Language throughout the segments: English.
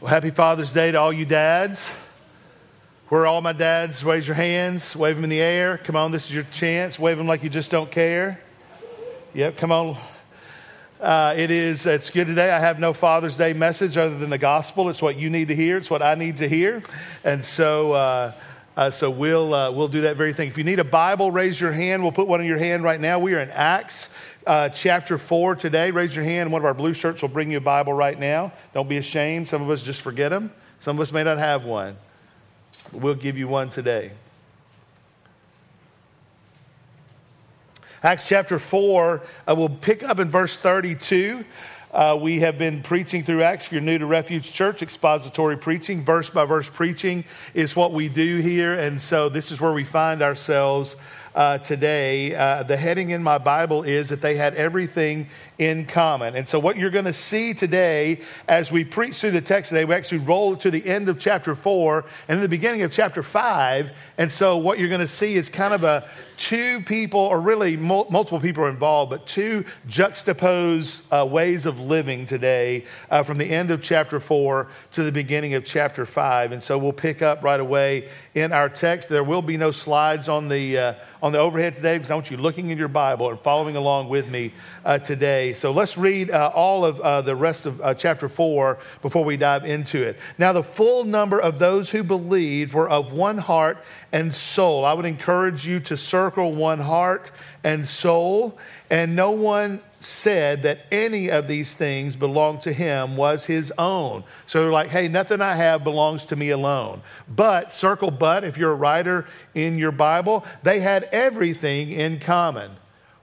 Well, happy Father's Day to all you dads. Where are all my dads? Raise your hands, wave them in the air. Come on, this is your chance. Wave them like you just don't care. Yep, come on. Uh, it is, it's good today. I have no Father's Day message other than the gospel. It's what you need to hear, it's what I need to hear. And so, uh, uh, so we'll, uh, we'll do that very thing. If you need a Bible, raise your hand. We'll put one in your hand right now. We are in Acts uh, chapter 4 today. Raise your hand. One of our blue shirts will bring you a Bible right now. Don't be ashamed. Some of us just forget them, some of us may not have one. We'll give you one today. Acts chapter 4, uh, we'll pick up in verse 32. Uh, we have been preaching through Acts. If you're new to Refuge Church, expository preaching, verse by verse preaching is what we do here. And so this is where we find ourselves uh, today. Uh, the heading in my Bible is that they had everything in common. And so, what you're going to see today as we preach through the text today, we actually roll to the end of chapter four and the beginning of chapter five. And so, what you're going to see is kind of a two people, or really mul- multiple people are involved, but two juxtaposed uh, ways of living today uh, from the end of chapter four to the beginning of chapter five. And so, we'll pick up right away in our text. There will be no slides on the, uh, on the overhead today because I want you looking in your Bible and following along with me uh, So let's read uh, all of uh, the rest of uh, chapter 4 before we dive into it. Now, the full number of those who believed were of one heart and soul. I would encourage you to circle one heart and soul. And no one said that any of these things belonged to him was his own. So they're like, hey, nothing I have belongs to me alone. But, circle but, if you're a writer in your Bible, they had everything in common.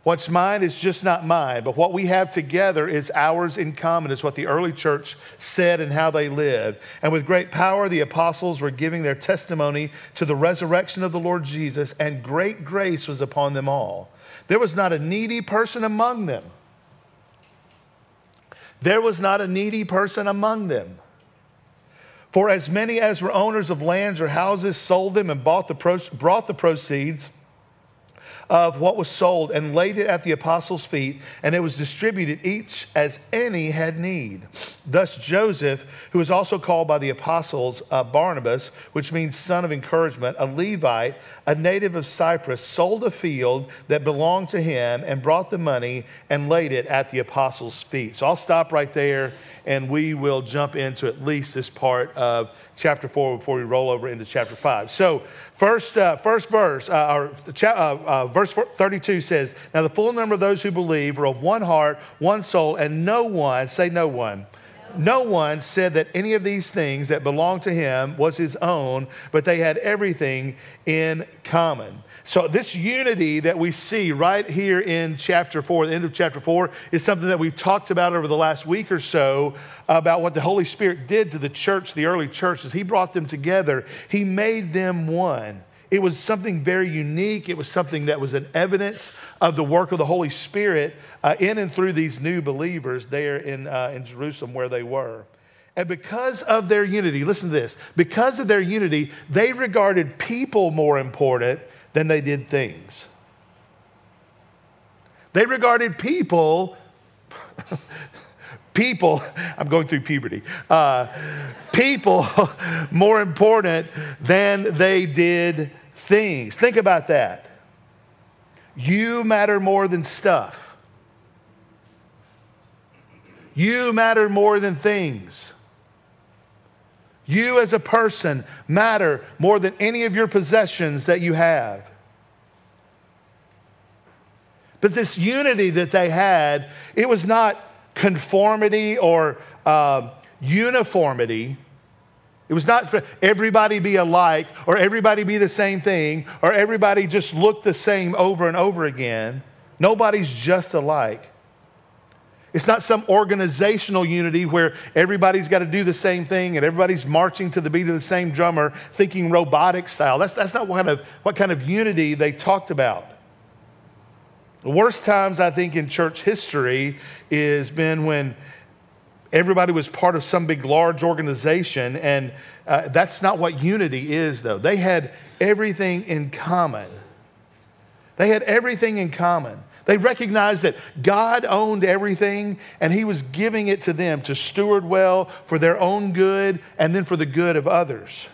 What's mine is just not mine, but what we have together is ours in common, is what the early church said and how they lived. And with great power, the apostles were giving their testimony to the resurrection of the Lord Jesus, and great grace was upon them all. There was not a needy person among them. There was not a needy person among them. For as many as were owners of lands or houses sold them and bought the pro- brought the proceeds of what was sold and laid it at the apostles' feet, and it was distributed each as any had need. Thus, Joseph, who was also called by the apostles uh, Barnabas, which means son of encouragement, a Levite, a native of Cyprus, sold a field that belonged to him and brought the money and laid it at the apostles' feet. So I'll stop right there and we will jump into at least this part of chapter 4 before we roll over into chapter 5. So, first, uh, first verse, uh, or uh, uh verse 32 says, Now the full number of those who believe were of one heart, one soul, and no one, say no one, no one said that any of these things that belonged to him was his own, but they had everything in common. So, this unity that we see right here in chapter four, the end of chapter four, is something that we've talked about over the last week or so about what the Holy Spirit did to the church, the early churches. He brought them together, He made them one. It was something very unique. It was something that was an evidence of the work of the Holy Spirit uh, in and through these new believers there in, uh, in Jerusalem where they were. And because of their unity, listen to this because of their unity, they regarded people more important than they did things. They regarded people, people, I'm going through puberty, uh, people more important than they did things. Think about that. You matter more than stuff. You matter more than things. You as a person matter more than any of your possessions that you have. But this unity that they had, it was not conformity or uh, uniformity. It was not for everybody be alike or everybody be the same thing or everybody just look the same over and over again. Nobody's just alike. It's not some organizational unity where everybody's got to do the same thing and everybody's marching to the beat of the same drummer, thinking robotic style. That's, that's not what kind, of, what kind of unity they talked about. The worst times, I think, in church history is been when everybody was part of some big, large organization, and uh, that's not what unity is, though. They had everything in common. They had everything in common. They recognized that God owned everything and He was giving it to them to steward well for their own good and then for the good of others.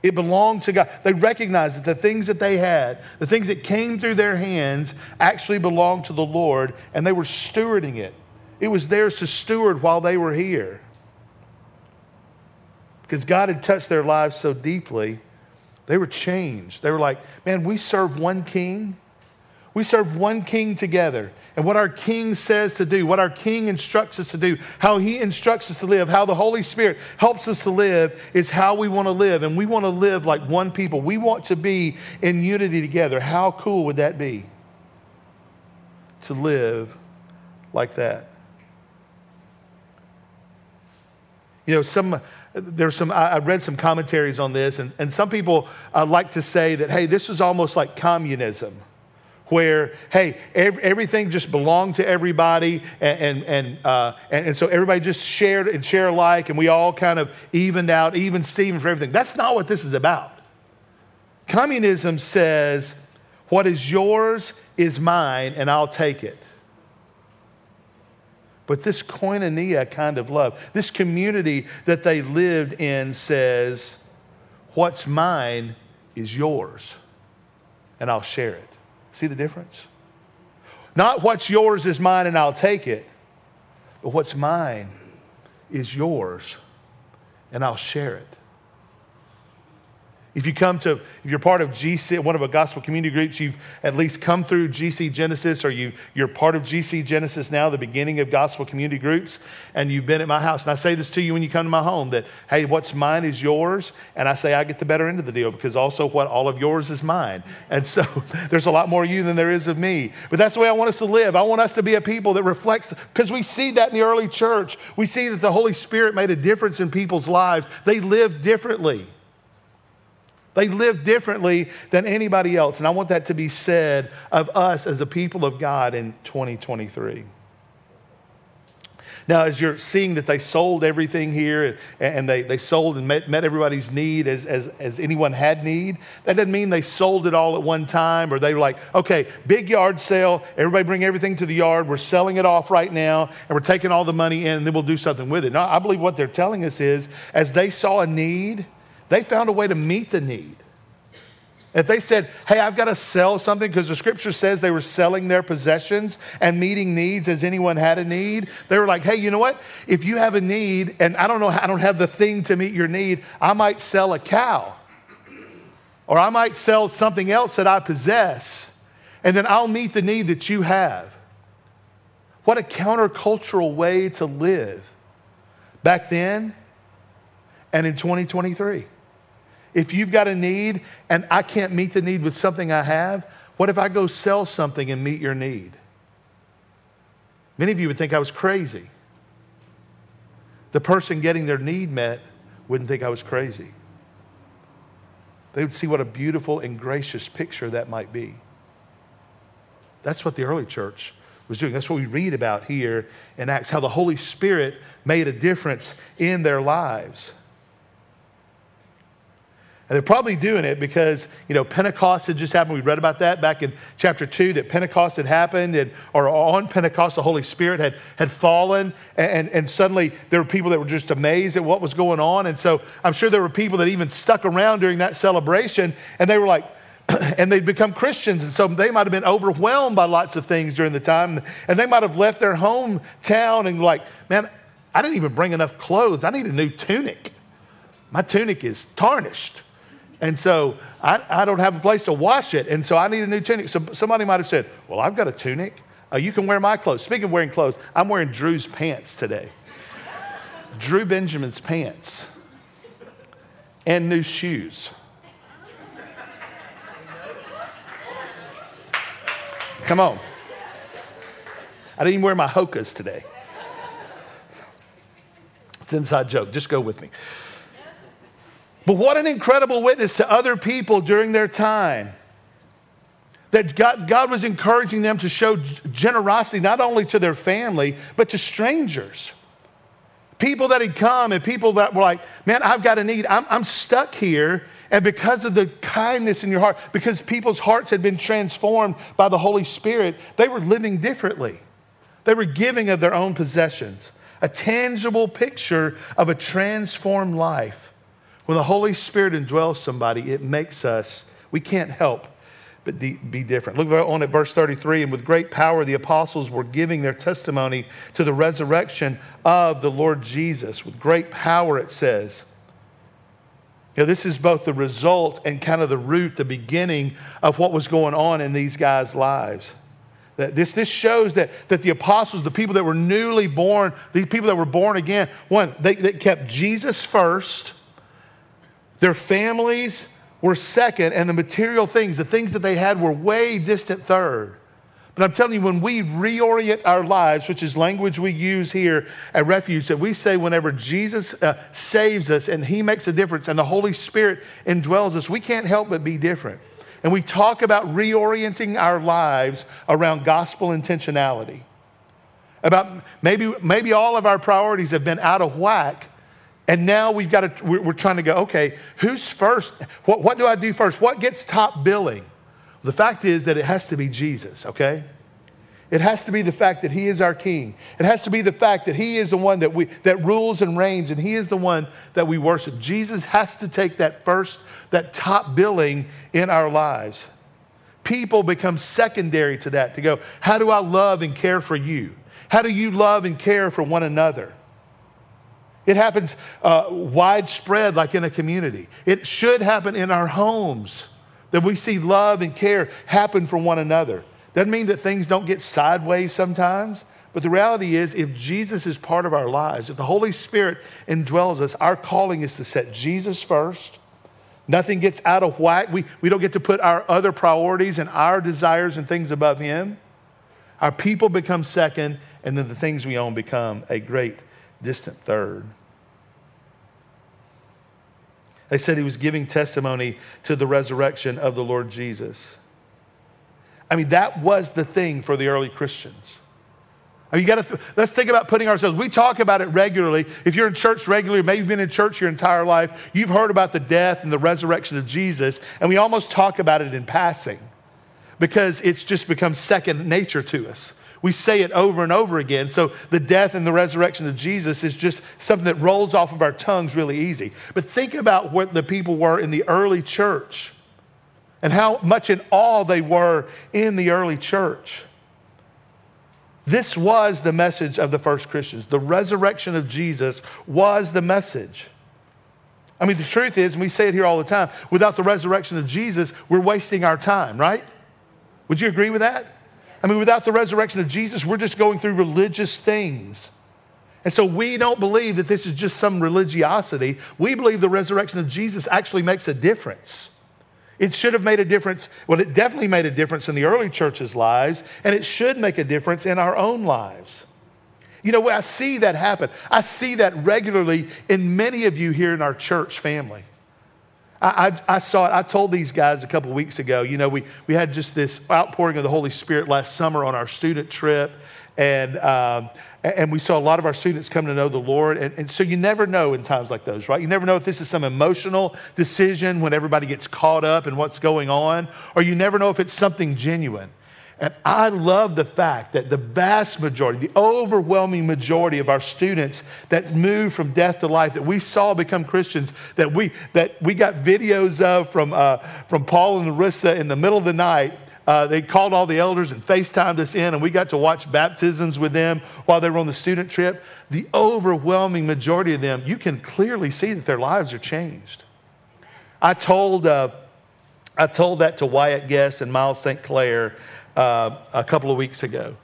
It belonged to God. They recognized that the things that they had, the things that came through their hands, actually belonged to the Lord and they were stewarding it. It was theirs to steward while they were here. Because God had touched their lives so deeply, they were changed. They were like, man, we serve one king we serve one king together. And what our king says to do, what our king instructs us to do, how he instructs us to live, how the Holy Spirit helps us to live is how we want to live. And we want to live like one people. We want to be in unity together. How cool would that be? To live like that. You know, some there's some i read some commentaries on this and, and some people uh, like to say that hey this was almost like communism where, hey, every, everything just belonged to everybody, and, and, and, uh, and, and, so everybody just shared and share alike, and we all kind of evened out, even Steven for everything. That's not what this is about. Communism says, what is yours is mine, and I'll take it. But this koinonia kind of love, this community that they lived in says, what's mine is yours, and I'll share it. See the difference? Not what's yours is mine and I'll take it, but what's mine is yours and I'll share it. If you come to, if you're part of GC, one of a gospel community groups, you've at least come through GC Genesis, or you, you're part of GC Genesis now, the beginning of gospel community groups, and you've been at my house. And I say this to you when you come to my home that, hey, what's mine is yours. And I say I get the better end of the deal because also what all of yours is mine. And so there's a lot more of you than there is of me. But that's the way I want us to live. I want us to be a people that reflects, because we see that in the early church. We see that the Holy Spirit made a difference in people's lives, they lived differently. They live differently than anybody else. And I want that to be said of us as a people of God in 2023. Now, as you're seeing that they sold everything here and they, they sold and met, met everybody's need as, as, as anyone had need, that doesn't mean they sold it all at one time or they were like, okay, big yard sale, everybody bring everything to the yard, we're selling it off right now and we're taking all the money in and then we'll do something with it. No, I believe what they're telling us is as they saw a need, they found a way to meet the need. If they said, Hey, I've got to sell something, because the scripture says they were selling their possessions and meeting needs as anyone had a need, they were like, Hey, you know what? If you have a need and I don't know, I don't have the thing to meet your need, I might sell a cow or I might sell something else that I possess, and then I'll meet the need that you have. What a countercultural way to live back then and in 2023. If you've got a need and I can't meet the need with something I have, what if I go sell something and meet your need? Many of you would think I was crazy. The person getting their need met wouldn't think I was crazy. They would see what a beautiful and gracious picture that might be. That's what the early church was doing. That's what we read about here in Acts, how the Holy Spirit made a difference in their lives. And they're probably doing it because, you know, Pentecost had just happened. We read about that back in chapter 2 that Pentecost had happened, and, or on Pentecost, the Holy Spirit had, had fallen, and, and suddenly there were people that were just amazed at what was going on. And so I'm sure there were people that even stuck around during that celebration, and they were like, and they'd become Christians. And so they might have been overwhelmed by lots of things during the time. And they might have left their hometown and, like, man, I didn't even bring enough clothes. I need a new tunic. My tunic is tarnished. And so I, I, don't have a place to wash it. And so I need a new tunic. So somebody might have said, Well, I've got a tunic. Uh, you can wear my clothes. Speaking of wearing clothes, I'm wearing Drew's pants today. Drew Benjamin's pants and new shoes. Come on. I didn't even wear my Hokas today. It's an inside joke. Just go with me. But what an incredible witness to other people during their time. That God, God was encouraging them to show generosity not only to their family, but to strangers. People that had come and people that were like, man, I've got a need. I'm, I'm stuck here. And because of the kindness in your heart, because people's hearts had been transformed by the Holy Spirit, they were living differently. They were giving of their own possessions, a tangible picture of a transformed life. When the Holy Spirit indwells somebody, it makes us, we can't help but be different. Look on at verse 33. And with great power, the apostles were giving their testimony to the resurrection of the Lord Jesus. With great power, it says. Know, this is both the result and kind of the root, the beginning of what was going on in these guys' lives. This, this shows that, that the apostles, the people that were newly born, these people that were born again, one, they, they kept Jesus first, their families were second, and the material things, the things that they had, were way distant third. But I'm telling you, when we reorient our lives, which is language we use here at Refuge, that we say whenever Jesus uh, saves us and He makes a difference and the Holy Spirit indwells us, we can't help but be different. And we talk about reorienting our lives around gospel intentionality. About maybe, maybe all of our priorities have been out of whack and now we've got to, we're, trying to go, okay, who's first? What, what do I do first? What gets top billing? The fact is that it has to be Jesus, okay? It has to be the fact that he is our king. It has to be the fact that he is the one that we that rules and reigns and he is the one that we worship. Jesus has to take that first that top billing in our lives. People become secondary to that to go, how do I love and care for you? How do you love and care for one another? It happens uh, widespread, like in a community. It should happen in our homes that we see love and care happen for one another. Doesn't mean that things don't get sideways sometimes, but the reality is, if Jesus is part of our lives, if the Holy Spirit indwells us, our calling is to set Jesus first. Nothing gets out of whack. We, we don't get to put our other priorities and our desires and things above Him. Our people become second, and then the things we own become a great distant third. They said he was giving testimony to the resurrection of the Lord Jesus. I mean, that was the thing for the early Christians. I mean, you got to let's think about putting ourselves. We talk about it regularly. If you're in church regularly, maybe you've been in church your entire life, you've heard about the death and the resurrection of Jesus, and we almost talk about it in passing because it's just become second nature to us. We say it over and over again. So the death and the resurrection of Jesus is just something that rolls off of our tongues really easy. But think about what the people were in the early church and how much in awe they were in the early church. This was the message of the first Christians. The resurrection of Jesus was the message. I mean, the truth is, and we say it here all the time, without the resurrection of Jesus, we're wasting our time, right? Would you agree with that? I mean, without the resurrection of Jesus, we're just going through religious things. And so we don't believe that this is just some religiosity. We believe the resurrection of Jesus actually makes a difference. It should have made a difference. Well, it definitely made a difference in the early church's lives, and it should make a difference in our own lives. You know, I see that happen. I see that regularly in many of you here in our church family. I, I, I, saw it. I told these guys a couple weeks ago, you know, we, we had just this outpouring of the Holy Spirit last summer on our student trip. And, um, and we saw a lot of our students come to know the Lord. And, and so you never know in times like those, right? You never know if this is some emotional decision when everybody gets caught up in what's going on, or you never know if it's something genuine. And I love the fact that the vast majority, the overwhelming majority of our students that moved from death to life, that we saw become Christians, that we, that we got videos of from, uh, from Paul and Larissa in the middle of the night. Uh, they called all the elders and FaceTimed us in, and we got to watch baptisms with them while they were on the student trip. The overwhelming majority of them, you can clearly see that their lives are changed. I told, uh, I told that to Wyatt Guest and Miles St. Clair uh, a couple of weeks ago.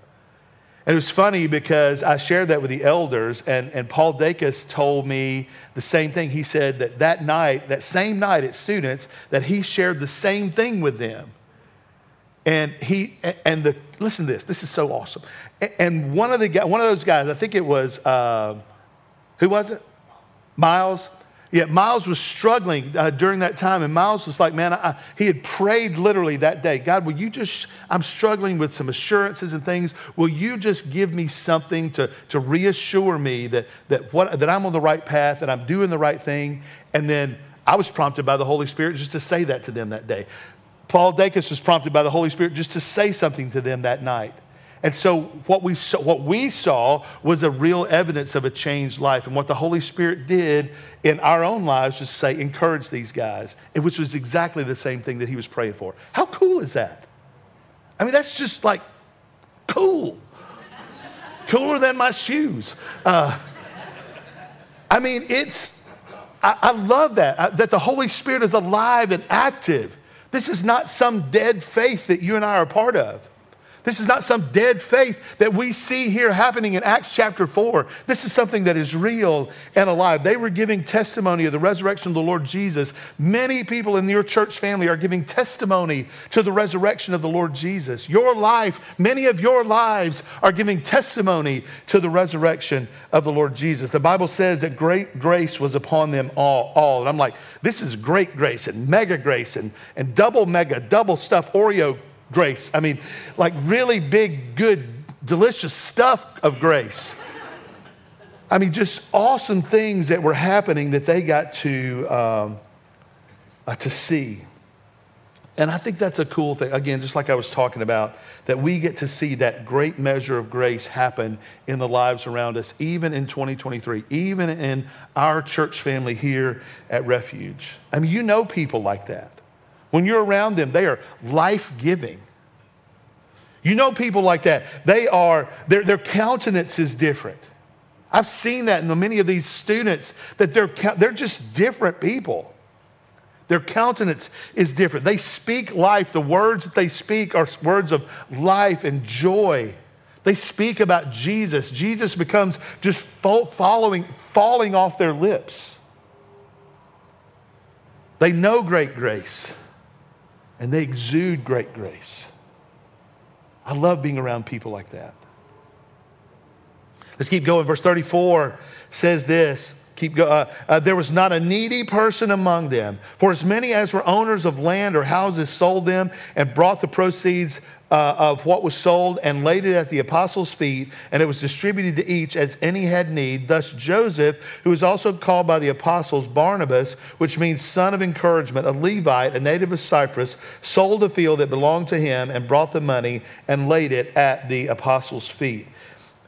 And it was funny because I shared that with the elders, and, and Paul Dacus told me the same thing. He said that that night, that same night at students, that he shared the same thing with them. And he and the listen to this. This is so awesome. And one of the one of those guys, I think it was uh, who was it? Miles. Yet Miles was struggling uh, during that time, and Miles was like, man, I, he had prayed literally that day God, will you just, I'm struggling with some assurances and things. Will you just give me something to, to reassure me that, that, what, that I'm on the right path, that I'm doing the right thing? And then I was prompted by the Holy Spirit just to say that to them that day. Paul Dacus was prompted by the Holy Spirit just to say something to them that night. And so what we saw, what we saw was a real evidence of a changed life. And what the Holy Spirit did in our own lives was say, encourage these guys, which was exactly the same thing that he was praying for. How cool is that? I mean, that's just like cool. Cooler than my shoes. Uh, I mean, it's, I, I love that, uh, that the Holy Spirit is alive and active. This is not some dead faith that you and I are part of. This is not some dead faith that we see here happening in Acts chapter 4. This is something that is real and alive. They were giving testimony of the resurrection of the Lord Jesus. Many people in your church family are giving testimony to the resurrection of the Lord Jesus. Your life, many of your lives are giving testimony to the resurrection of the Lord Jesus. The Bible says that great grace was upon them all. all. And I'm like, this is great grace and mega grace and, and double mega, double stuff, Oreo grace. I mean, like really big, good, delicious stuff of grace. I mean, just awesome things that were happening that they got to, um, uh, to see. And I think that's a cool thing. Again, just like I was talking about, that we get to see that great measure of grace happen in the lives around us, even in 2023, even in our church family here at Refuge. I mean, you know people like that. When you're around them, they are life giving. You know people like that. They are, their, their countenance is different. I've seen that in many of these students that they're, they're just different people. Their countenance is different. They speak life. The words that they speak are words of life and joy. They speak about Jesus. Jesus becomes just following, falling off their lips. They know great grace and they exude great grace. I love being around people like that. Let's keep going. Verse 34 says this. Keep go, uh, uh, there was not a needy person among them. For as many as were owners of land or houses sold them and brought the proceeds uh, of what was sold and laid it at the apostles' feet, and it was distributed to each as any had need. Thus, Joseph, who was also called by the apostles Barnabas, which means son of encouragement, a Levite, a native of Cyprus, sold a field that belonged to him and brought the money and laid it at the apostles' feet.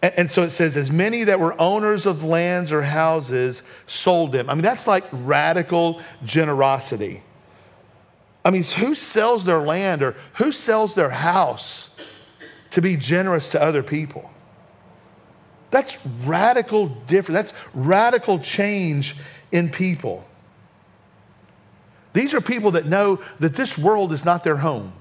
And so it says, as many that were owners of lands or houses sold them. I mean, that's like radical generosity. I mean, who sells their land or who sells their house to be generous to other people? That's radical difference. That's radical change in people. These are people that know that this world is not their home.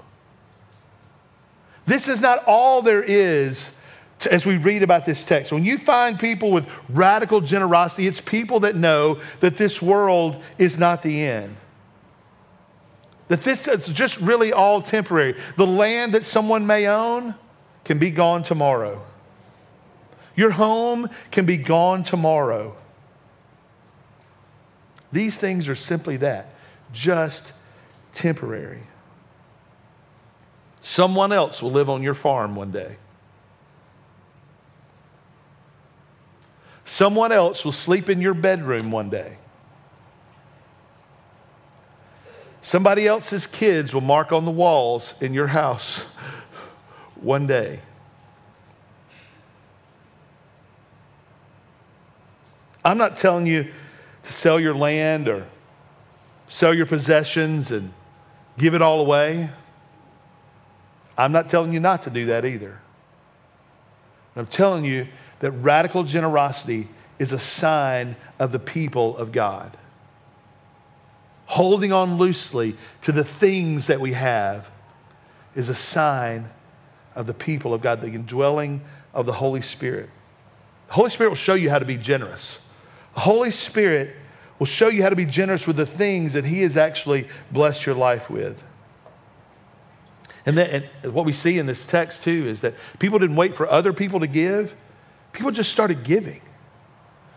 This is not all there is to, as we read about this text. When you find people with radical generosity, it's people that know that this world is not the end. That this is just really all temporary. The land that someone may own can be gone tomorrow. Your home can be gone tomorrow. These things are simply that, just temporary. Someone else will live on your farm one day. Someone else will sleep in your bedroom one day. Somebody else's kids will mark on the walls in your house one day. I'm not telling you to sell your land or sell your possessions and give it all away. I'm not telling you not to do that either. I'm telling you that radical generosity is a sign of the people of God holding on loosely to the things that we have is a sign of the people of God, the indwelling of the Holy Spirit. The Holy Spirit will show you how to be generous. The Holy Spirit will show you how to be generous with the things that He has actually blessed your life with. And, then, and what we see in this text too is that people didn't wait for other people to give, people just started giving.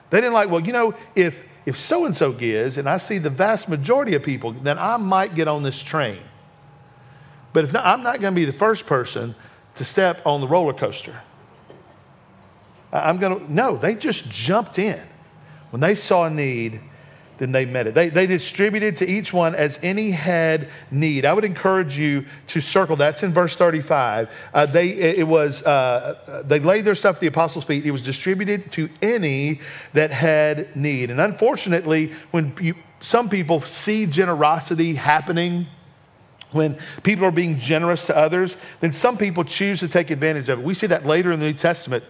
They didn't like, well, you know, if if so and so gives, and I see the vast majority of people, then I might get on this train. But if not, I'm not going to be the first person to step on the roller coaster. I'm going to, no, they just jumped in. When they saw a need, then they met it. They, they distributed to each one as any had need. I would encourage you to circle. That's in verse 35. Uh, they, it was, uh, they laid their stuff at the apostles' feet. It was distributed to any that had need. And unfortunately, when you, some people see generosity happening, when people are being generous to others, then some people choose to take advantage of it. We see that later in the New Testament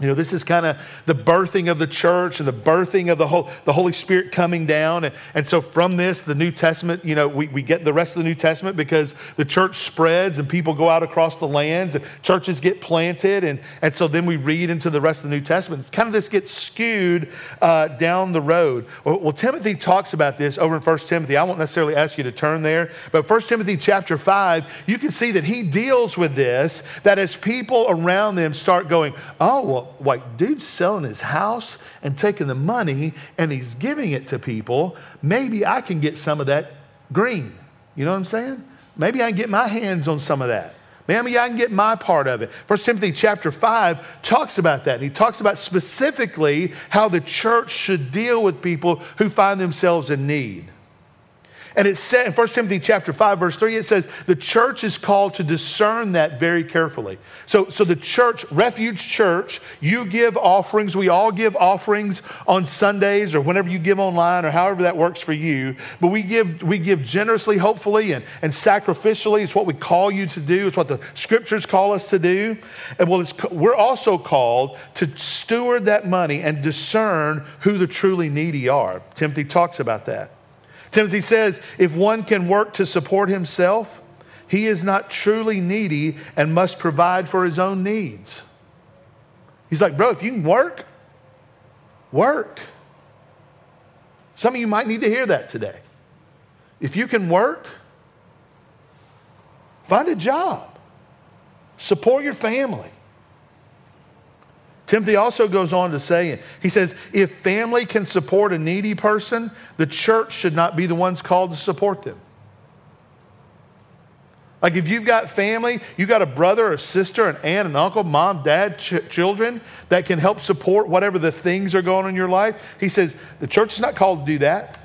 you know, this is kind of the birthing of the church and the birthing of the, whole, the Holy Spirit coming down. And, and so from this, the New Testament, you know, we, we get the rest of the New Testament because the church spreads and people go out across the lands and churches get planted. And, and so then we read into the rest of the New Testament. It's kind of this gets skewed uh, down the road. Well, well, Timothy talks about this over in 1 Timothy. I won't necessarily ask you to turn there, but 1 Timothy chapter 5, you can see that he deals with this, that as people around them start going, oh, well, like, dude's selling his house and taking the money and he's giving it to people. Maybe I can get some of that green. You know what I'm saying? Maybe I can get my hands on some of that. Maybe I can get my part of it. First Timothy chapter 5 talks about that. And he talks about specifically how the church should deal with people who find themselves in need. And it said in 1 Timothy chapter 5, verse 3, it says the church is called to discern that very carefully. So, so the church, Refuge Church, you give offerings. We all give offerings on Sundays or whenever you give online or however that works for you. But we give, we give generously, hopefully, and, and sacrificially. It's what we call you to do. It's what the scriptures call us to do. And well, we're also called to steward that money and discern who the truly needy are. Timothy talks about that. Timothy says, if one can work to support himself, he is not truly needy and must provide for his own needs. He's like, bro, if you can work, work. Some of you might need to hear that today. If you can work, find a job, support your family. Timothy also goes on to say, he says, if family can support a needy person, the church should not be the ones called to support them. Like if you've got family, you've got a brother or sister, an aunt, an uncle, mom, dad, ch- children that can help support whatever the things are going on in your life, he says the church is not called to do that.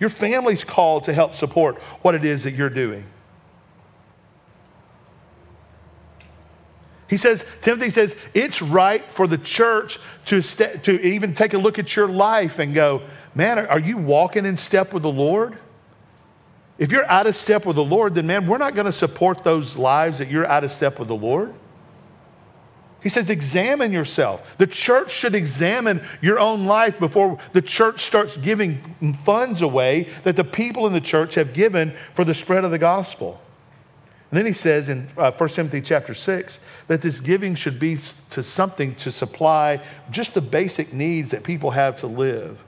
Your family's called to help support what it is that you're doing. He says, Timothy says, it's right for the church to, st- to even take a look at your life and go, man, are you walking in step with the Lord? If you're out of step with the Lord, then man, we're not going to support those lives that you're out of step with the Lord. He says, examine yourself. The church should examine your own life before the church starts giving funds away that the people in the church have given for the spread of the gospel. And then he says in uh, 1 Timothy chapter 6 that this giving should be to something to supply just the basic needs that people have to live.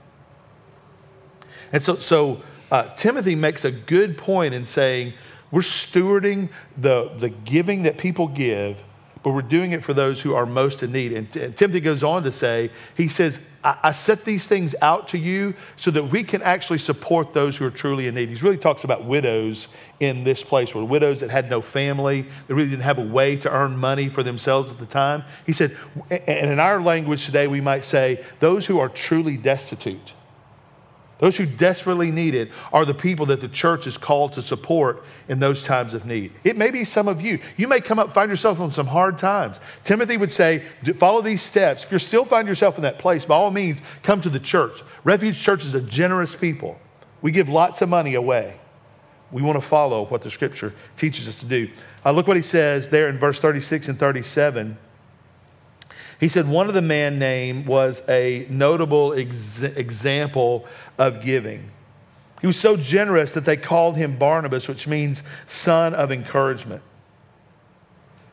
And so, so uh, Timothy makes a good point in saying we're stewarding the, the giving that people give but we're doing it for those who are most in need. And, and Timothy goes on to say, he says, I, I, set these things out to you so that we can actually support those who are truly in need. He really talks about widows in this place, where widows that had no family, that really didn't have a way to earn money for themselves at the time. He said, and in our language today, we might say, those who are truly destitute. Those who desperately need it are the people that the church is called to support in those times of need. It may be some of you. You may come up, find yourself in some hard times. Timothy would say, follow these steps. If you still find yourself in that place, by all means, come to the church. Refuge Church is a generous people. We give lots of money away. We want to follow what the scripture teaches us to do. Uh, look what he says there in verse 36 and 37. He said one of the man named was a notable ex- example of giving. He was so generous that they called him Barnabas, which means son of encouragement.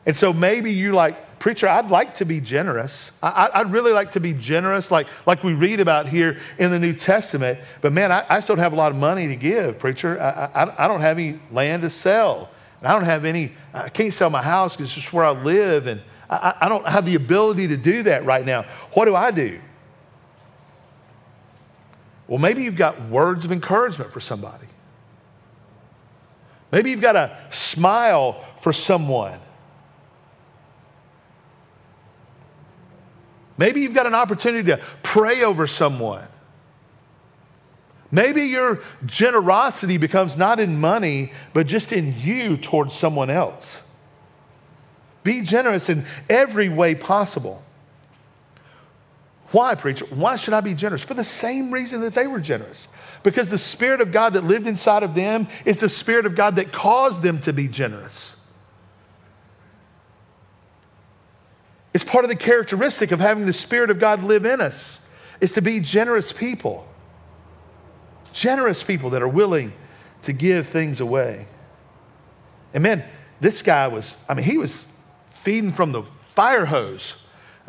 And so maybe you like, preacher, I'd like to be generous. I, would really like to be generous, like, like we read about here in the New Testament. But man, I, I still don't have a lot of money to give, preacher. I, I, I don't have any land to sell. And I don't have any, I can't sell my house because it's just where I live. And I, I don't have the ability to do that right now. What do I do? Well, maybe you've got words of encouragement for somebody. Maybe you've got a smile for someone. Maybe you've got an opportunity to pray over someone. Maybe your generosity becomes not in money, but just in you towards someone else. Be generous in every way possible. Why, preacher? Why should I be generous? For the same reason that they were generous. Because the Spirit of God that lived inside of them is the Spirit of God that caused them to be generous. It's part of the characteristic of having the Spirit of God live in us, is to be generous people. Generous people that are willing to give things away. And man, this guy was, I mean, he was feeding from the fire hose.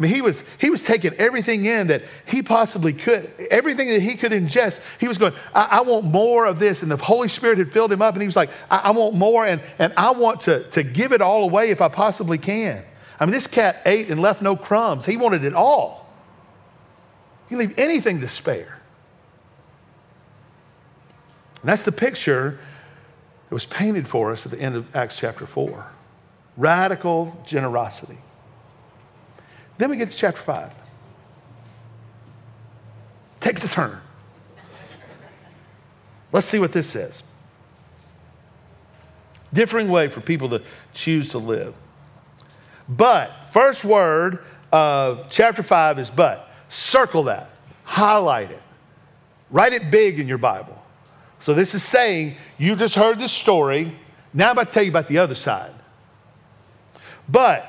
I mean, he was, he was taking everything in that he possibly could, everything that he could ingest. He was going, I, I want more of this. And the Holy Spirit had filled him up, and he was like, I, I want more, and, and I want to, to give it all away if I possibly can. I mean, this cat ate and left no crumbs. He wanted it all. He leave anything to spare. And that's the picture that was painted for us at the end of Acts chapter 4 radical generosity. Then we get to chapter 5. Takes a turn. Let's see what this says. Differing way for people to choose to live. But, first word of chapter 5 is but. Circle that, highlight it, write it big in your Bible. So, this is saying you just heard this story. Now I'm about to tell you about the other side. But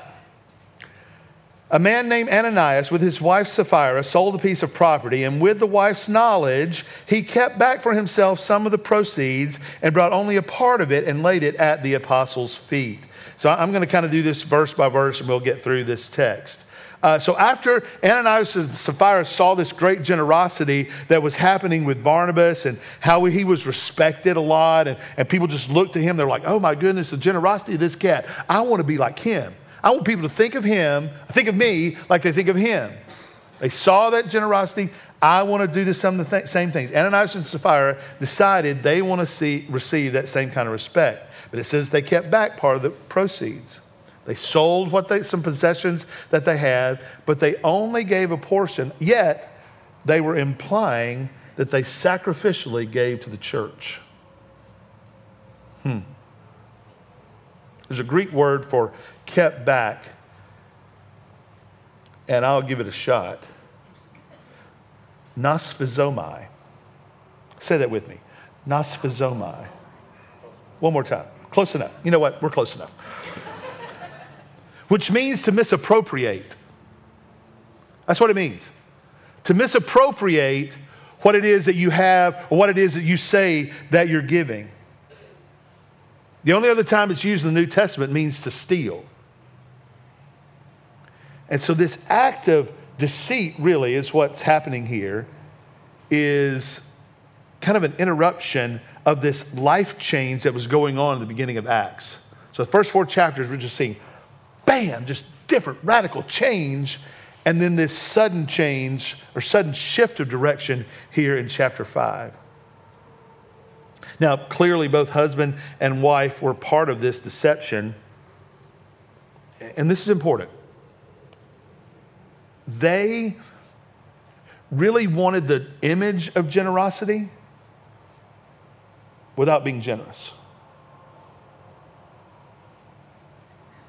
a man named Ananias, with his wife Sapphira, sold a piece of property, and with the wife's knowledge, he kept back for himself some of the proceeds and brought only a part of it and laid it at the apostles' feet. So I'm going to kind of do this verse by verse, and we'll get through this text. Uh, so after Ananias and Sapphira saw this great generosity that was happening with Barnabas and how he was respected a lot, and, and people just looked to him, they're like, oh my goodness, the generosity of this cat. I want to be like him. I want people to think of him, think of me like they think of him. They saw that generosity. I want to do the same, th- same things. Ananias and Sapphira decided they want to see, receive that same kind of respect. But it says they kept back part of the proceeds. They sold what they, some possessions that they had, but they only gave a portion, yet they were implying that they sacrificially gave to the church. Hmm. There's a Greek word for kept back, and I'll give it a shot. Nosphizomai. Say that with me. Nosphizomai. One more time. Close enough. You know what? We're close enough which means to misappropriate. That's what it means. To misappropriate what it is that you have or what it is that you say that you're giving. The only other time it's used in the New Testament means to steal. And so this act of deceit really is what's happening here is kind of an interruption of this life change that was going on in the beginning of Acts. So the first four chapters we're just seeing bam, just different, radical change. And then this sudden change or sudden shift of direction here in chapter 5. Now, clearly, both husband and wife were part of this deception. And this is important. They really wanted the image of generosity without being generous.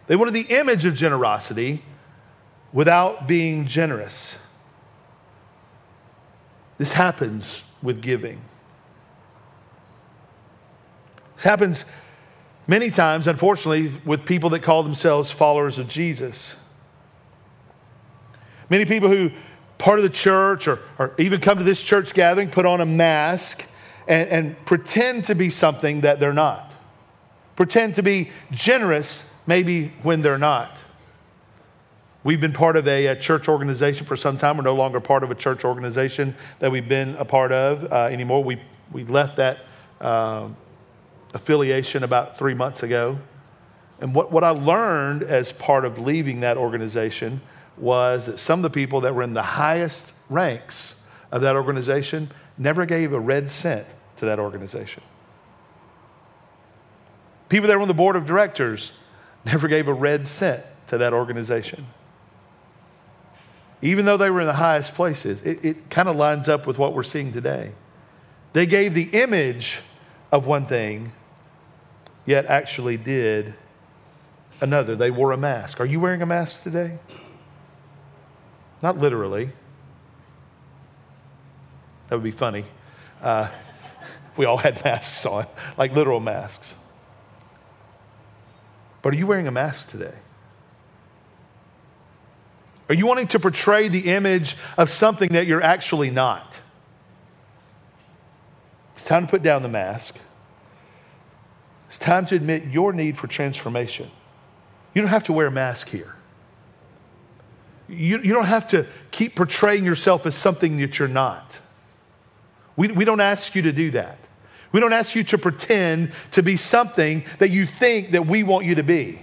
They wanted the image of generosity without being generous. This happens with giving. This happens many times, unfortunately, with people that call themselves followers of Jesus. Many people who part of the church or, or even come to this church gathering put on a mask and, and pretend to be something that they're not. Pretend to be generous maybe when they're not. We've been part of a, a, church organization for some time. We're no longer part of a church organization that we've been a part of uh, anymore. We, we left that uh, affiliation about three months ago. And what, what I learned as part of leaving that organization was that some of the people that were in the highest ranks of that organization never gave a red cent to that organization. People that were on the board of directors never gave a red cent to that organization. Even though they were in the highest places, it, it kind of lines up with what we're seeing today. They gave the image of one thing, yet actually did another. They wore a mask. Are you wearing a mask today? Not literally. That would be funny. Uh, if we all had masks on, like literal masks. But are you wearing a mask today? Are you wanting to portray the image of something that you're actually not? It's time to put down the mask. It's time to admit your need for transformation. You don't have to wear a mask here. You, you don't have to keep portraying yourself as something that you're not. We, we don't ask you to do that. We don't ask you to pretend to be something that you think that we want you to be.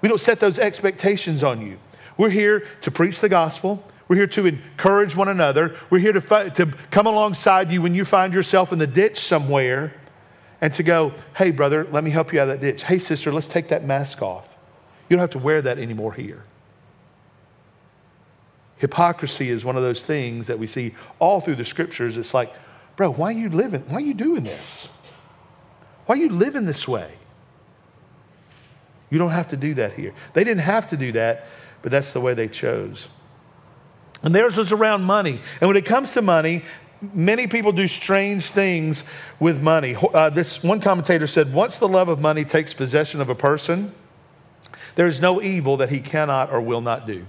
We don't set those expectations on you. We're here to preach the gospel. We're here to encourage one another. We're here to, fi- to come alongside you when you find yourself in the ditch somewhere and to go, hey, brother, let me help you out of that ditch. Hey, sister, let's take that mask off. You don't have to wear that anymore here. Hypocrisy is one of those things that we see all through the scriptures. It's like, bro, why are you living? Why are you doing this? Why are you living this way? You don't have to do that here. They didn't have to do that, but that's the way they chose. And theirs was around money. And when it comes to money, many people do strange things with money. Uh, this one commentator said, once the love of money takes possession of a person, there is no evil that he cannot or will not do.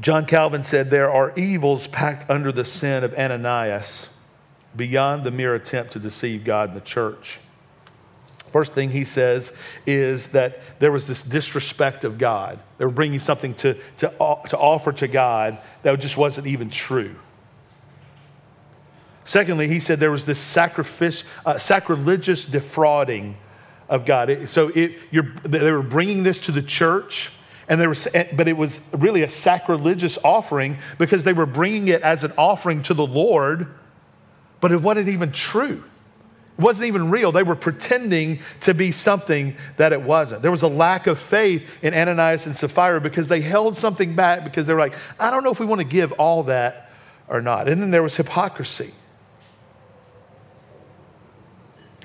John Calvin said there are evils packed under the sin of Ananias beyond the mere attempt to deceive God and the church. First thing he says is that there was this disrespect of God. They were bringing something to, to, to offer to God that just wasn't even true. Secondly, he said there was this sacrifice, uh, sacrilegious defrauding of God. So it, they were bringing this to the church and there was, but it was really a sacrilegious offering because they were bringing it as an offering to the Lord, but it wasn't even true. It wasn't even real. They were pretending to be something that it wasn't. There was a lack of faith in Ananias and Sapphira because they held something back because they were like, I don't know if we want to give all that or not. And then there was hypocrisy.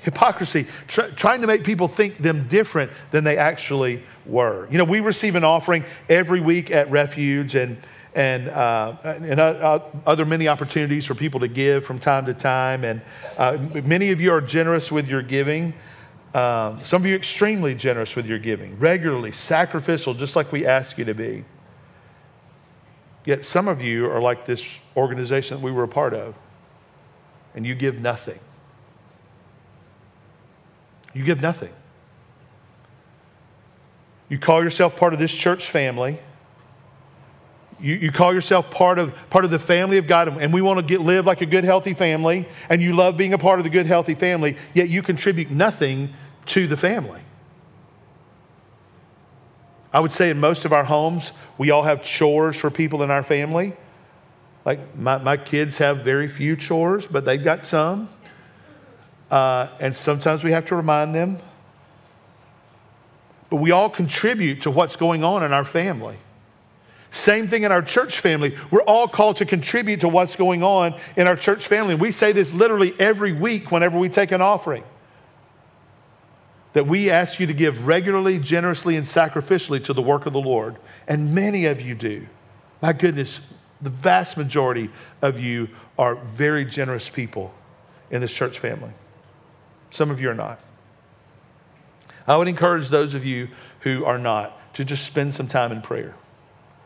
Hypocrisy, tr- trying to make people think them different than they actually were. You know, we receive an offering every week at Refuge and, and, uh, and uh, other many opportunities for people to give from time to time. And uh, many of you are generous with your giving. Um, some of you are extremely generous with your giving, regularly, sacrificial, just like we ask you to be. Yet some of you are like this organization that we were a part of, and you give nothing. You give nothing. You call yourself part of this church family. You, you call yourself part of, part of the family of God, and we want to get, live like a good, healthy family, and you love being a part of the good, healthy family, yet you contribute nothing to the family. I would say in most of our homes, we all have chores for people in our family. Like my, my kids have very few chores, but they've got some. Uh, and sometimes we have to remind them but we all contribute to what's going on in our family. Same thing in our church family. We're all called to contribute to what's going on in our church family. We say this literally every week whenever we take an offering. That we ask you to give regularly, generously, and sacrificially to the work of the Lord. And many of you do. My goodness, the vast majority of you are very generous people in this church family. Some of you are not. I would encourage those of you who are not to just spend some time in prayer.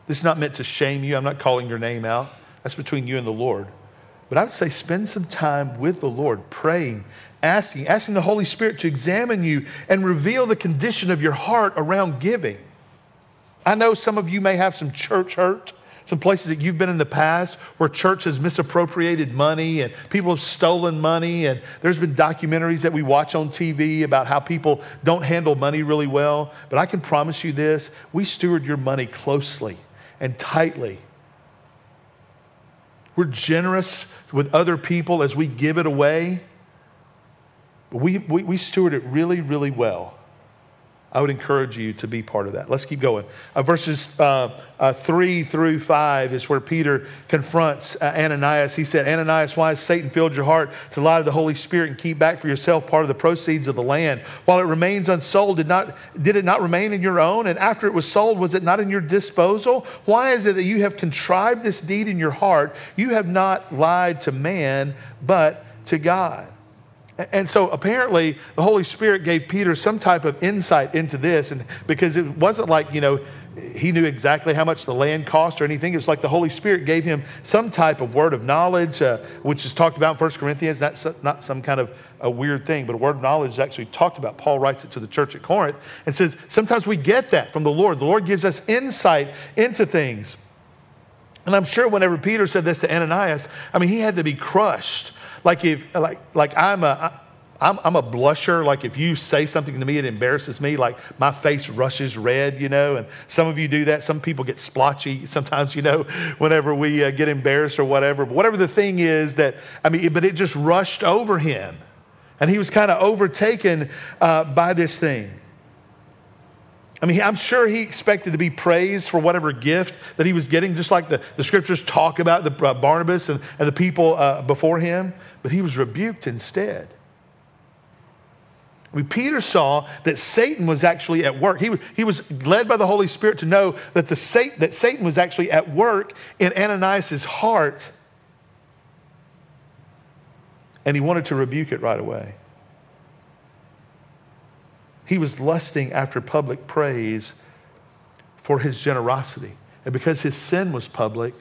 This is not meant to shame you. I'm not calling your name out. That's between you and the Lord. But I would say spend some time with the Lord, praying, asking, asking the Holy Spirit to examine you and reveal the condition of your heart around giving. I know some of you may have some church hurt some places that you've been in the past where church has misappropriated money and people have stolen money. And there's been documentaries that we watch on TV about how people don't handle money really well. But I can promise you this we steward your money closely. and tightly. We're generous with other people as we give it away. But we, we, we steward it really, really well. I would encourage you to be part of that. Let's keep going. Uh, verses uh, uh, 3 through 5 is where Peter confronts uh, Ananias. He said, Ananias, why has Satan filled your heart to lie to the Holy Spirit and keep back for yourself part of the proceeds of the land? While it remains unsold, did, not, did it not remain in your own? And after it was sold, was it not in your disposal? Why is it that you have contrived this deed in your heart? You have not lied to man, but to God. And so apparently the Holy Spirit gave Peter some type of insight into this. And because it wasn't like, you know, he knew exactly how much the land cost or anything. It was like the Holy Spirit gave him some type of word of knowledge, uh, which is talked about in 1 Corinthians. That's not some kind of a weird thing, but a word of knowledge is actually talked about. Paul writes it to the church at Corinth and says, sometimes we get that from the Lord. The Lord gives us insight into things. And I'm sure whenever Peter said this to Ananias, I mean, he had to be crushed like if like like I'm a I'm, I'm a blusher. Like if you say something to me, it embarrasses me. Like my face rushes red, you know. And some of you do that. Some people get splotchy sometimes, you know, whenever we uh, get embarrassed or whatever. But whatever the thing is that I mean, but it just rushed over him, and he was kind of overtaken uh, by this thing. I mean, I'm sure he expected to be praised for whatever gift that he was getting, just like the, the scriptures talk about the, uh, Barnabas and, and the people uh, before him, but he was rebuked instead. I mean, Peter saw that Satan was actually at work. He, he was led by the Holy Spirit to know that, the, that Satan was actually at work in Ananias' heart, and he wanted to rebuke it right away. He was lusting after public praise for his generosity. And because his sin was public,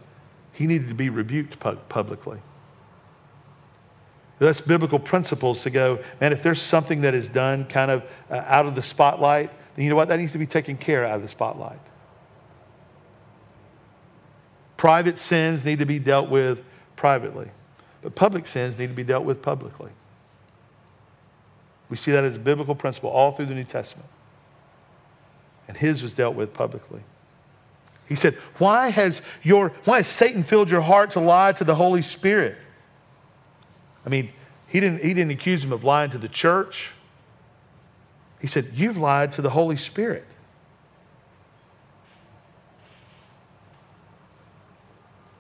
he needed to be rebuked publicly. That's biblical principles to go, man, if there's something that is done kind of uh, out of the spotlight, then you know what? That needs to be taken care of out of the spotlight. Private sins need to be dealt with privately, but public sins need to be dealt with publicly. We see that as a biblical principle all through the New Testament. And his was dealt with publicly. He said, Why has your why has Satan filled your heart to lie to the Holy Spirit? I mean, he didn't, he didn't accuse him of lying to the church. He said, You've lied to the Holy Spirit.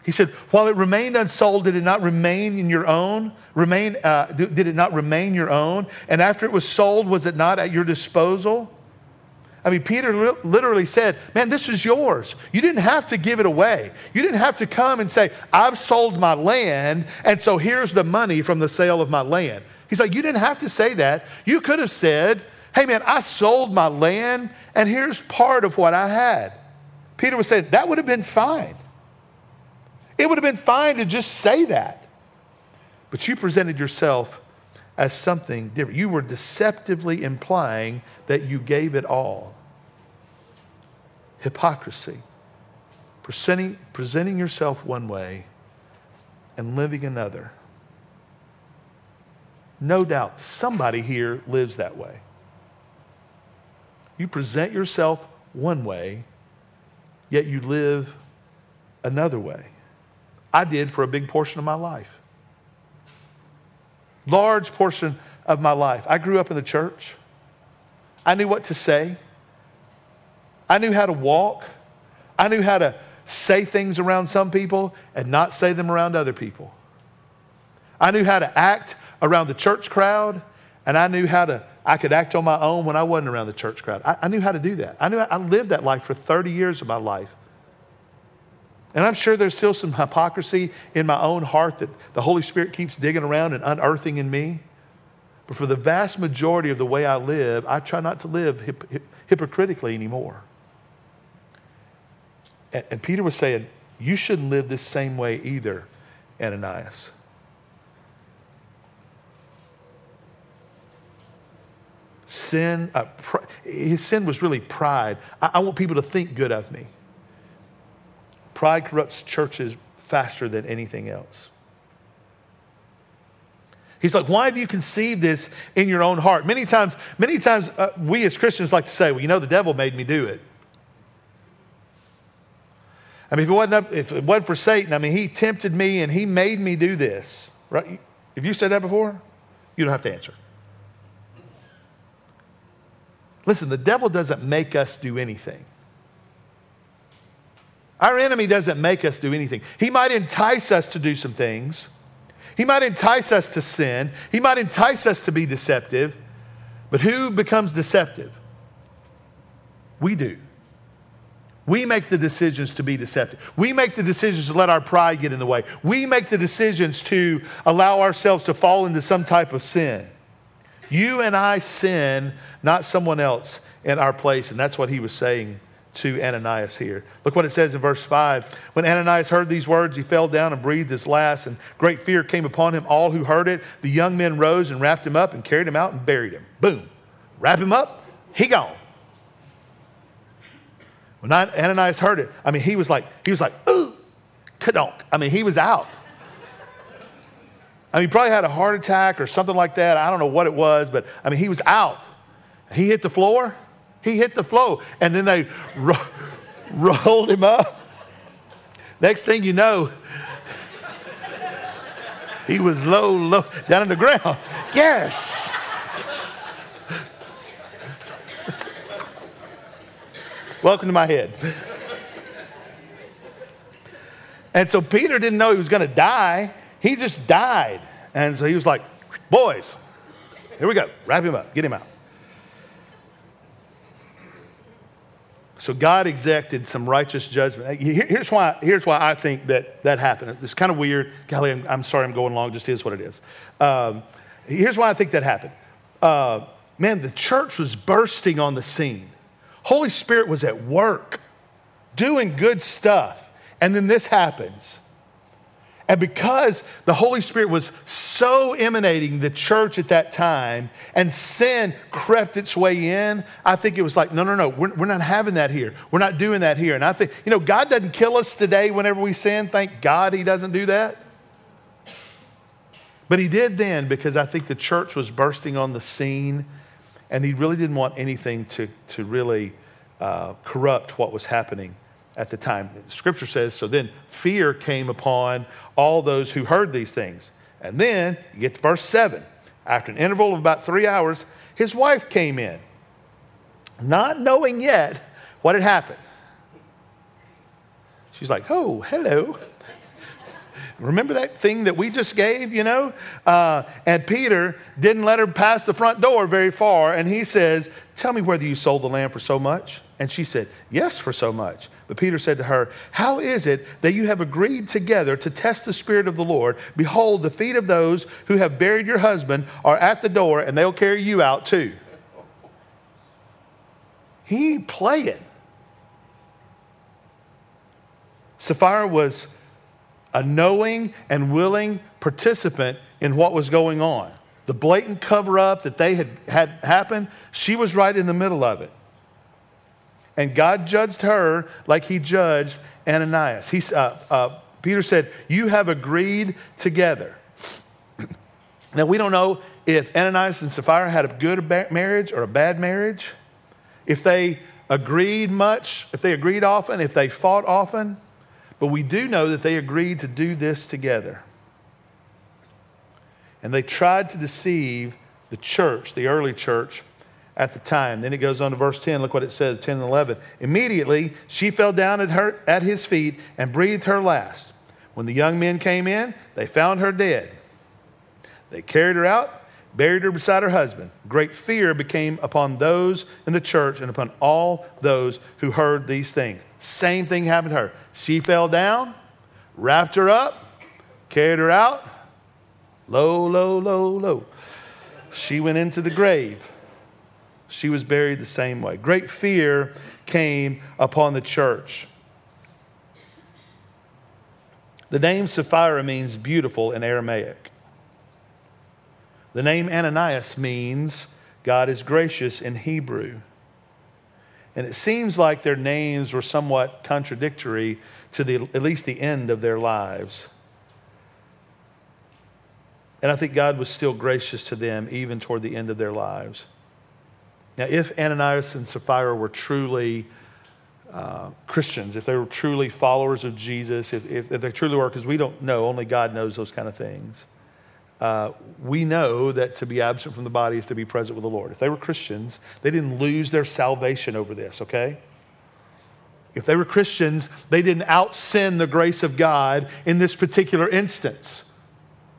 He said, while it remained unsold, did it not remain in your own? Remain, uh, did it not remain your own? And after it was sold, was it not at your disposal? I mean, Peter literally said, Man, this is yours. You didn't have to give it away. You didn't have to come and say, I've sold my land, and so here's the money from the sale of my land. He's like, You didn't have to say that. You could have said, Hey, man, I sold my land, and here's part of what I had. Peter was saying, That would have been fine. It would have been fine to just say that. But you presented yourself as something different. You were deceptively implying that you gave it all. Hypocrisy. Presenting, presenting yourself one way and living another. No doubt somebody here lives that way. You present yourself one way, yet you live another way. I did for a big portion of my life. Large portion of my life. I grew up in the church. I knew what to say. I knew how to walk. I knew how to say things around some people and not say them around other people. I knew how to act around the church crowd, and I knew how to, I could act on my own when I wasn't around the church crowd. I, I knew how to do that. I knew I lived that life for 30 years of my life. And I'm sure there's still some hypocrisy in my own heart that the Holy Spirit keeps digging around and unearthing in me. But for the vast majority of the way I live, I try not to live hip, hip, hypocritically anymore. And, and Peter was saying, You shouldn't live this same way either, Ananias. Sin, uh, pr- his sin was really pride. I, I want people to think good of me. Pride corrupts churches faster than anything else. He's like, why have you conceived this in your own heart? Many times, many times uh, we as Christians like to say, well, you know, the devil made me do it. I mean, if it, wasn't up, if it wasn't for Satan, I mean, he tempted me and he made me do this. Right? Have you said that before? You don't have to answer. Listen, the devil doesn't make us do anything. Our enemy doesn't make us do anything. He might entice us to do some things. He might entice us to sin. He might entice us to be deceptive. But who becomes deceptive? We do. We make the decisions to be deceptive. We make the decisions to let our pride get in the way. We make the decisions to allow ourselves to fall into some type of sin. You and I sin, not someone else in our place. And that's what he was saying to Ananias here. Look what it says in verse 5. When Ananias heard these words, he fell down and breathed his last, and great fear came upon him. All who heard it, the young men rose and wrapped him up and carried him out and buried him. Boom. Wrap him up, he gone. When Ananias heard it, I mean, he was like, he was like, ooh, kadonk. I mean, he was out. I mean, he probably had a heart attack or something like that. I don't know what it was, but I mean, he was out. He hit the floor. He hit the floor. And then they ro- rolled him up. Next thing you know, he was low, low, down on the ground. Yes. Welcome to my head. And so Peter didn't know he was going to die. He just died. And so he was like, boys, here we go. Wrap him up. Get him out. So God exacted some righteous judgment. Here's why, here's why I think that that happened. It's kind of weird. Golly, I'm, I'm sorry I'm going long. Just is what it is. Um, here's why I think that happened. Uh, man, the church was bursting on the scene. Holy Spirit was at work, doing good stuff. And then this happens. And because the Holy Spirit was so emanating the church at that time and sin crept its way in, I think it was like, no, no, no, we're, we're not having that here. We're not doing that here. And I think, you know, God doesn't kill us today whenever we sin. Thank God he doesn't do that. But he did then because I think the church was bursting on the scene and he really didn't want anything to, to really uh, corrupt what was happening at the time. Scripture says, so then fear came upon all those who heard these things. And then you get to verse 7. After an interval of about three hours, his wife came in, not knowing yet what had happened. She's like, oh, hello. Remember that thing that we just gave, you know? Uh, and Peter didn't let her pass the front door very far. And he says, Tell me whether you sold the land for so much. And she said, Yes, for so much. But Peter said to her, How is it that you have agreed together to test the Spirit of the Lord? Behold, the feet of those who have buried your husband are at the door, and they'll carry you out too. He ain't playing. Sapphira was a knowing and willing participant in what was going on. The blatant cover up that they had had happened, she was right in the middle of it. And God judged her like he judged Ananias. He, uh, uh, Peter said, You have agreed together. now, we don't know if Ananias and Sapphira had a good marriage or a bad marriage, if they agreed much, if they agreed often, if they fought often, but we do know that they agreed to do this together. And they tried to deceive the church, the early church, at the time. Then it goes on to verse 10. Look what it says 10 and 11. Immediately she fell down at, her, at his feet and breathed her last. When the young men came in, they found her dead. They carried her out, buried her beside her husband. Great fear became upon those in the church and upon all those who heard these things. Same thing happened to her. She fell down, wrapped her up, carried her out. Low, low, low, low. She went into the grave. She was buried the same way. Great fear came upon the church. The name Sapphira means beautiful in Aramaic. The name Ananias means God is gracious in Hebrew. And it seems like their names were somewhat contradictory to the, at least the end of their lives. And I think God was still gracious to them even toward the end of their lives. Now, if Ananias and Sapphira were truly uh, Christians, if they were truly followers of Jesus, if, if, if they truly were, because we don't know, only God knows those kind of things. Uh, we know that to be absent from the body is to be present with the Lord. If they were Christians, they didn't lose their salvation over this, okay? If they were Christians, they didn't out sin the grace of God in this particular instance.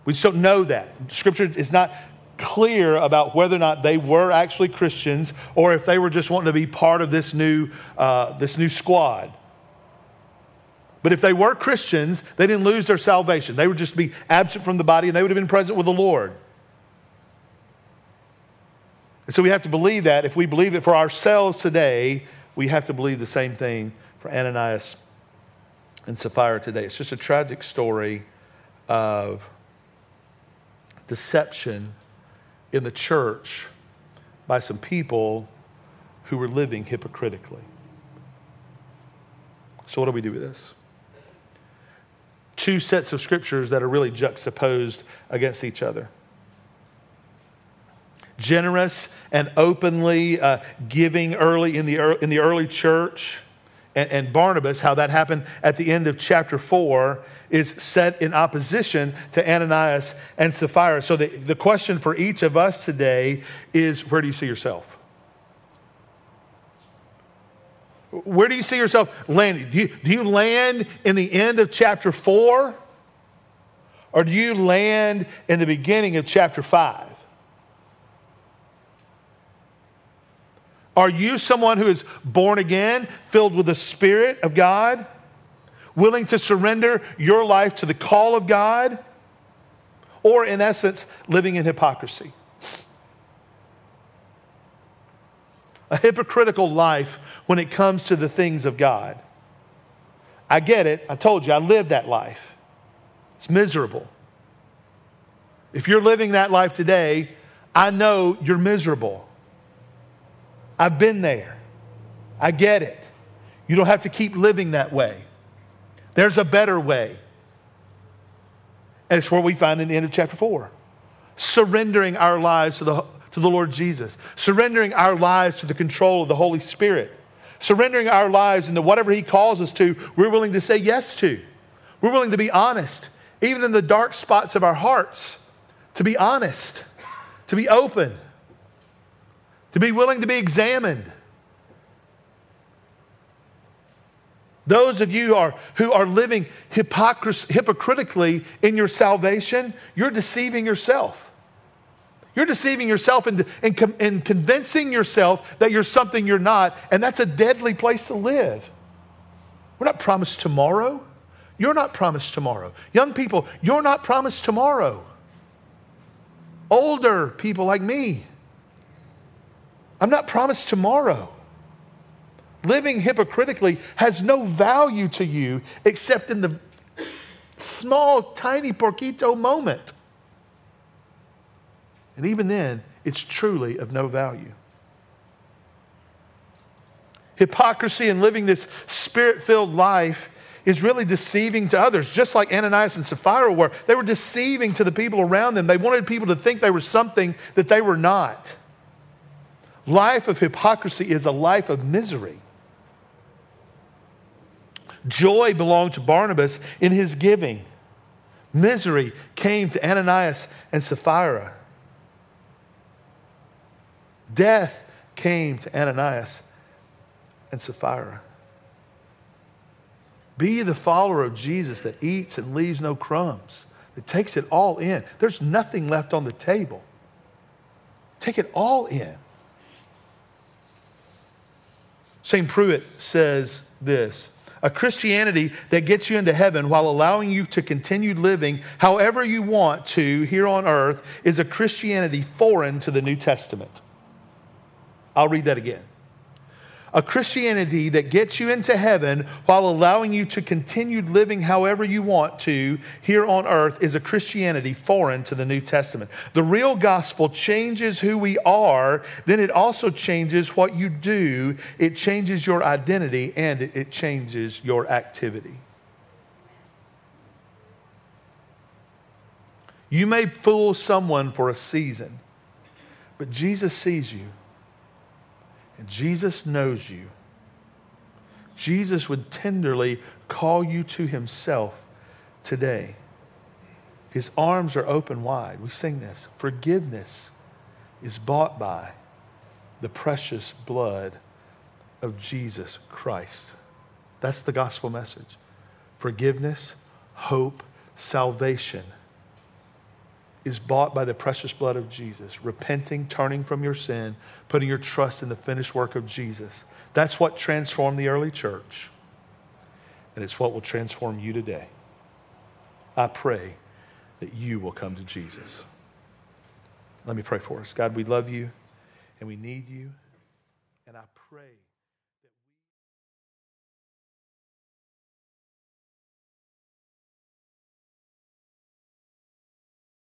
We just don't know that. Scripture is not clear about whether or not they were actually Christians or if they were just wanting to be part of this new, uh, this new squad. But if they were Christians, they didn't lose their salvation. They would just be absent from the body and they would have been present with the Lord. And so we have to believe that. If we believe it for ourselves today, we have to believe the same thing for Ananias and Sapphira today. It's just a tragic story of deception in the church by some people who were living hypocritically. So, what do we do with this? Two sets of scriptures that are really juxtaposed against each other. Generous and openly uh, giving early in the, early, in the early church, and, and Barnabas, how that happened at the end of chapter 4, is set in opposition to Ananias and Sapphira. So the, the question for each of us today is where do you see yourself? Where do you see yourself landing? Do you, do you land in the end of chapter 4? Or do you land in the beginning of chapter 5? Are you someone who is born again, filled with the Spirit of God? willing to surrender your life to the call of God, or in essence, living in hypocrisy. A hypocritical life when it comes to the things of God. I get it. I told you, I lived that life. It's miserable. If you're living that life today, I know you're miserable. I've been there. I get it. You don't have to keep living that way. There's a better way. And it's where we find in the end of chapter 4. Surrendering our lives to the, to the Lord Jesus, surrendering our lives to the control of the Holy Spirit, surrendering our lives into whatever He calls us to, we're willing to say yes to. We're willing to be honest, even in the dark spots of our hearts, to be honest, to be open, to be willing to be examined. Those of you are, who are living hypocritically in your salvation, you're deceiving yourself. You're deceiving yourself and, and, and convincing yourself that you're something you're not, and that's a deadly place to live. We're not promised tomorrow. You're not promised tomorrow. Young people, you're not promised tomorrow. Older people like me, I'm not promised tomorrow living hypocritically has no value to you except in the small, tiny, porquito moment. And even then, it's truly of no value. Hypocrisy and living this spirit filled life is really deceiving to others, just like Ananias and Sapphira were. They were deceiving to the people around them. They wanted people to think they were something that they were not. Life of hypocrisy is a life of misery. Joy belonged to Barnabas in his giving. Misery came to Ananias and Sapphira. Death came to Ananias and Sapphira. Be the follower of Jesus that eats and leaves no crumbs, that takes it all in. There's nothing left on the table. Take it all in. St. Pruitt says this a Christianity that gets you into heaven while allowing you to continue living however you want to here on earth is a Christianity foreign to the New Testament. I'll read that again. A Christianity that gets you into heaven while allowing you to continue living however you want to here on earth is a Christianity foreign to the New Testament. The real gospel changes who we are, then it also changes what you do. It changes your identity and it changes your activity. You may fool someone for a season, but Jesus sees you. And Jesus knows you. Jesus would tenderly call you to himself today. His arms are open wide. We sing this. Forgiveness is bought by the precious blood of Jesus Christ. That's the gospel message. Forgiveness, hope, salvation is bought by the precious blood of Jesus. Repenting, turning from your sin, putting your trust in the finished work of Jesus. That's what transformed the early church. And it's what will transform you today. I pray that you will come to Jesus. Let me pray for us. God, we love you and we need you.